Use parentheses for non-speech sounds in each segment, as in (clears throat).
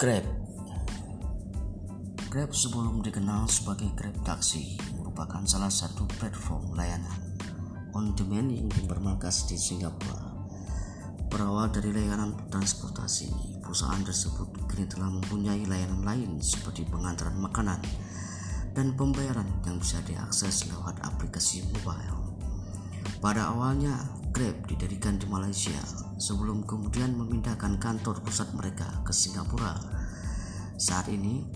Grab Grab sebelum dikenal sebagai Grab Taxi merupakan salah satu platform layanan on demand yang bermarkas di Singapura. Berawal dari layanan transportasi, perusahaan tersebut kini telah mempunyai layanan lain seperti pengantaran makanan dan pembayaran yang bisa diakses lewat aplikasi mobile. Pada awalnya, Grab didirikan di Malaysia sebelum kemudian memindahkan kantor pusat mereka ke Singapura. Saat ini,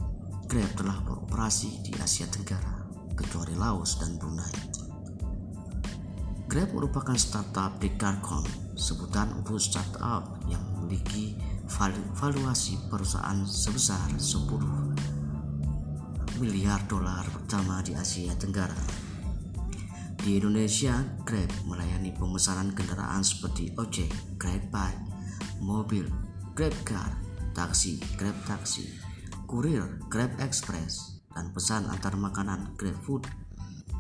Grab telah beroperasi di Asia Tenggara, kecuali Laos dan Brunei. Grab merupakan startup di Carcon, sebutan untuk startup yang memiliki valuasi perusahaan sebesar 10 miliar dolar pertama di Asia Tenggara. Di Indonesia, Grab melayani pemesanan kendaraan seperti ojek, Grab Bike, mobil, Grab Car, taksi, Grab Taksi, kurir, Grab Express, dan pesan antar makanan Grab Food,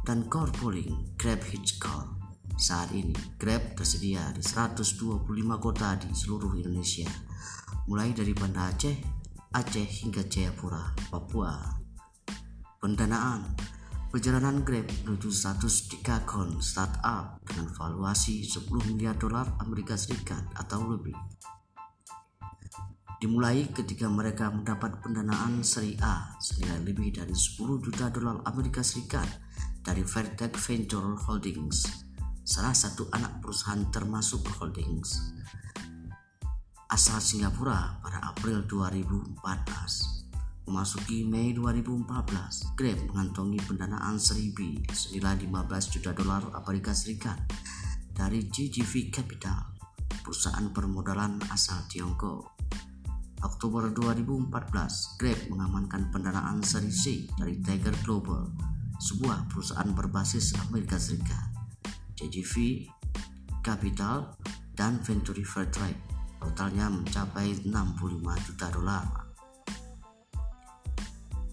dan carpooling Grab Hitchcar. Saat ini, Grab tersedia di 125 kota di seluruh Indonesia, mulai dari Banda Aceh, Aceh hingga Jayapura, Papua. Pendanaan Perjalanan Grab menuju status dekakon startup dengan valuasi 10 miliar dolar Amerika Serikat atau lebih. Dimulai ketika mereka mendapat pendanaan seri A senilai lebih dari 10 juta dolar Amerika Serikat dari Vertex Venture Holdings, salah satu anak perusahaan termasuk Holdings asal Singapura pada April 2014. Memasuki Mei 2014, Grab mengantongi pendanaan seri B senilai 15 juta dolar Amerika Serikat dari GGV Capital, perusahaan permodalan asal Tiongkok. Oktober 2014, Grab mengamankan pendanaan seri C dari Tiger Global, sebuah perusahaan berbasis Amerika Serikat. GGV Capital dan Venturi Fairtrade totalnya mencapai 65 juta dolar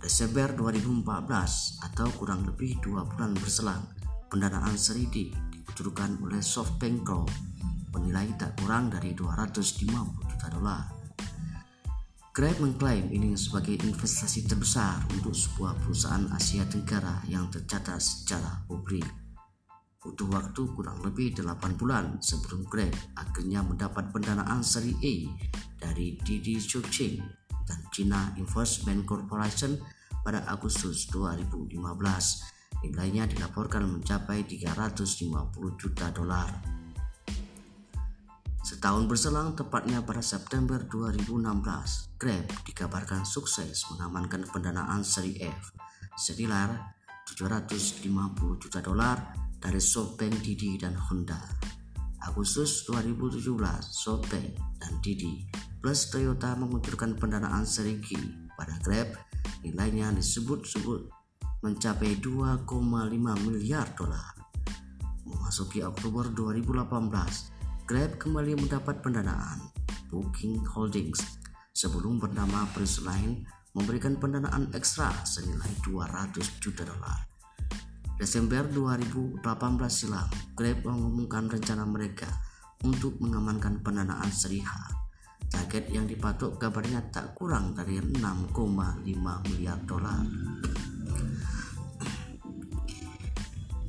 Desember 2014 atau kurang lebih dua bulan berselang, pendanaan seri D dikucurkan oleh SoftBank Group bernilai tak kurang dari 250 juta dolar. Grab mengklaim ini sebagai investasi terbesar untuk sebuah perusahaan Asia Tenggara yang tercatat secara publik. Butuh waktu kurang lebih 8 bulan sebelum Grab akhirnya mendapat pendanaan seri E dari Didi Chuxing dan China Investment Corporation pada Agustus 2015. Nilainya dilaporkan mencapai 350 juta dolar. Setahun berselang, tepatnya pada September 2016, Grab dikabarkan sukses mengamankan pendanaan seri F senilai 750 juta dolar dari SoftBank, Didi, dan Honda. Agustus 2017, SoftBank dan Didi plus Toyota mengucurkan pendanaan seri G pada Grab nilainya disebut-sebut mencapai 2,5 miliar dolar. Memasuki Oktober 2018, Grab kembali mendapat pendanaan Booking Holdings sebelum bernama Prince lain memberikan pendanaan ekstra senilai 200 juta dolar. Desember 2018 silam, Grab mengumumkan rencana mereka untuk mengamankan pendanaan Seri H Target yang dipatok kabarnya tak kurang dari 6,5 miliar dolar.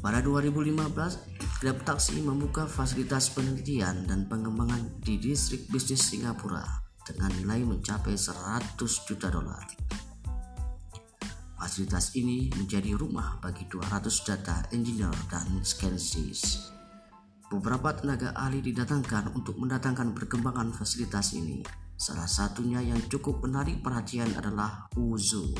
Pada 2015, Grab Taxi membuka fasilitas penelitian dan pengembangan di distrik bisnis Singapura dengan nilai mencapai 100 juta dolar. Fasilitas ini menjadi rumah bagi 200 data engineer dan scientists. Beberapa tenaga ahli didatangkan untuk mendatangkan perkembangan fasilitas ini. Salah satunya yang cukup menarik perhatian adalah Uzu,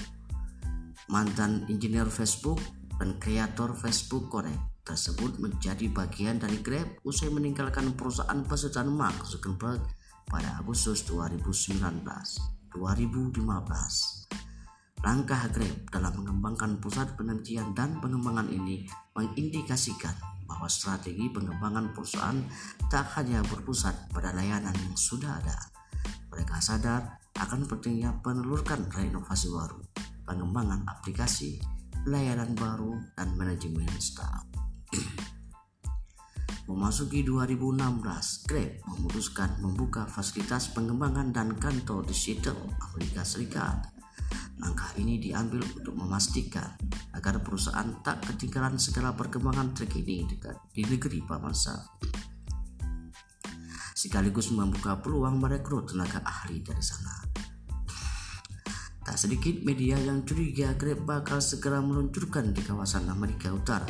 mantan engineer Facebook dan kreator Facebook Connect tersebut menjadi bagian dari Grab usai meninggalkan perusahaan pesutan Mark Zuckerberg pada Agustus 2019. 2015. Langkah Grab dalam mengembangkan pusat penelitian dan pengembangan ini mengindikasikan bahwa strategi pengembangan perusahaan tak hanya berpusat pada layanan yang sudah ada. Mereka sadar akan pentingnya penelurkan renovasi baru, pengembangan aplikasi, layanan baru, dan manajemen staff. (clears throat) Memasuki 2016, Grab memutuskan membuka fasilitas pengembangan dan kantor di Seattle, Amerika Serikat. Langkah ini diambil untuk memastikan agar perusahaan tak ketinggalan segala perkembangan terkini di negeri bangsa sekaligus membuka peluang merekrut tenaga ahli dari sana. Tak sedikit media yang curiga Grab bakal segera meluncurkan di kawasan Amerika Utara.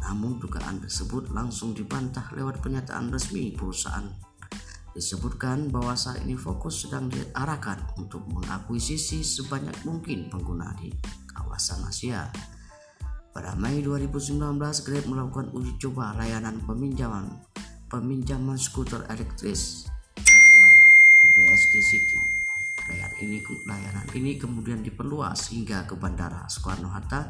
Namun dugaan tersebut langsung dibantah lewat pernyataan resmi perusahaan. Disebutkan bahwa saat ini fokus sedang diarahkan untuk mengakuisisi sebanyak mungkin pengguna di kawasan Asia. Pada Mei 2019, Grab melakukan uji coba layanan peminjaman peminjaman skuter elektris di BSD City. Layanan ini, layanan ini kemudian diperluas hingga ke Bandara Soekarno-Hatta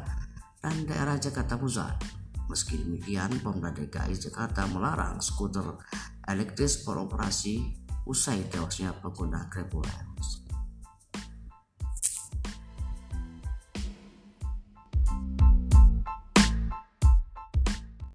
dan daerah Jakarta Pusat. Meski demikian, Pemerintah DKI Jakarta melarang skuter elektris beroperasi usai tewasnya pengguna Grab Wheels.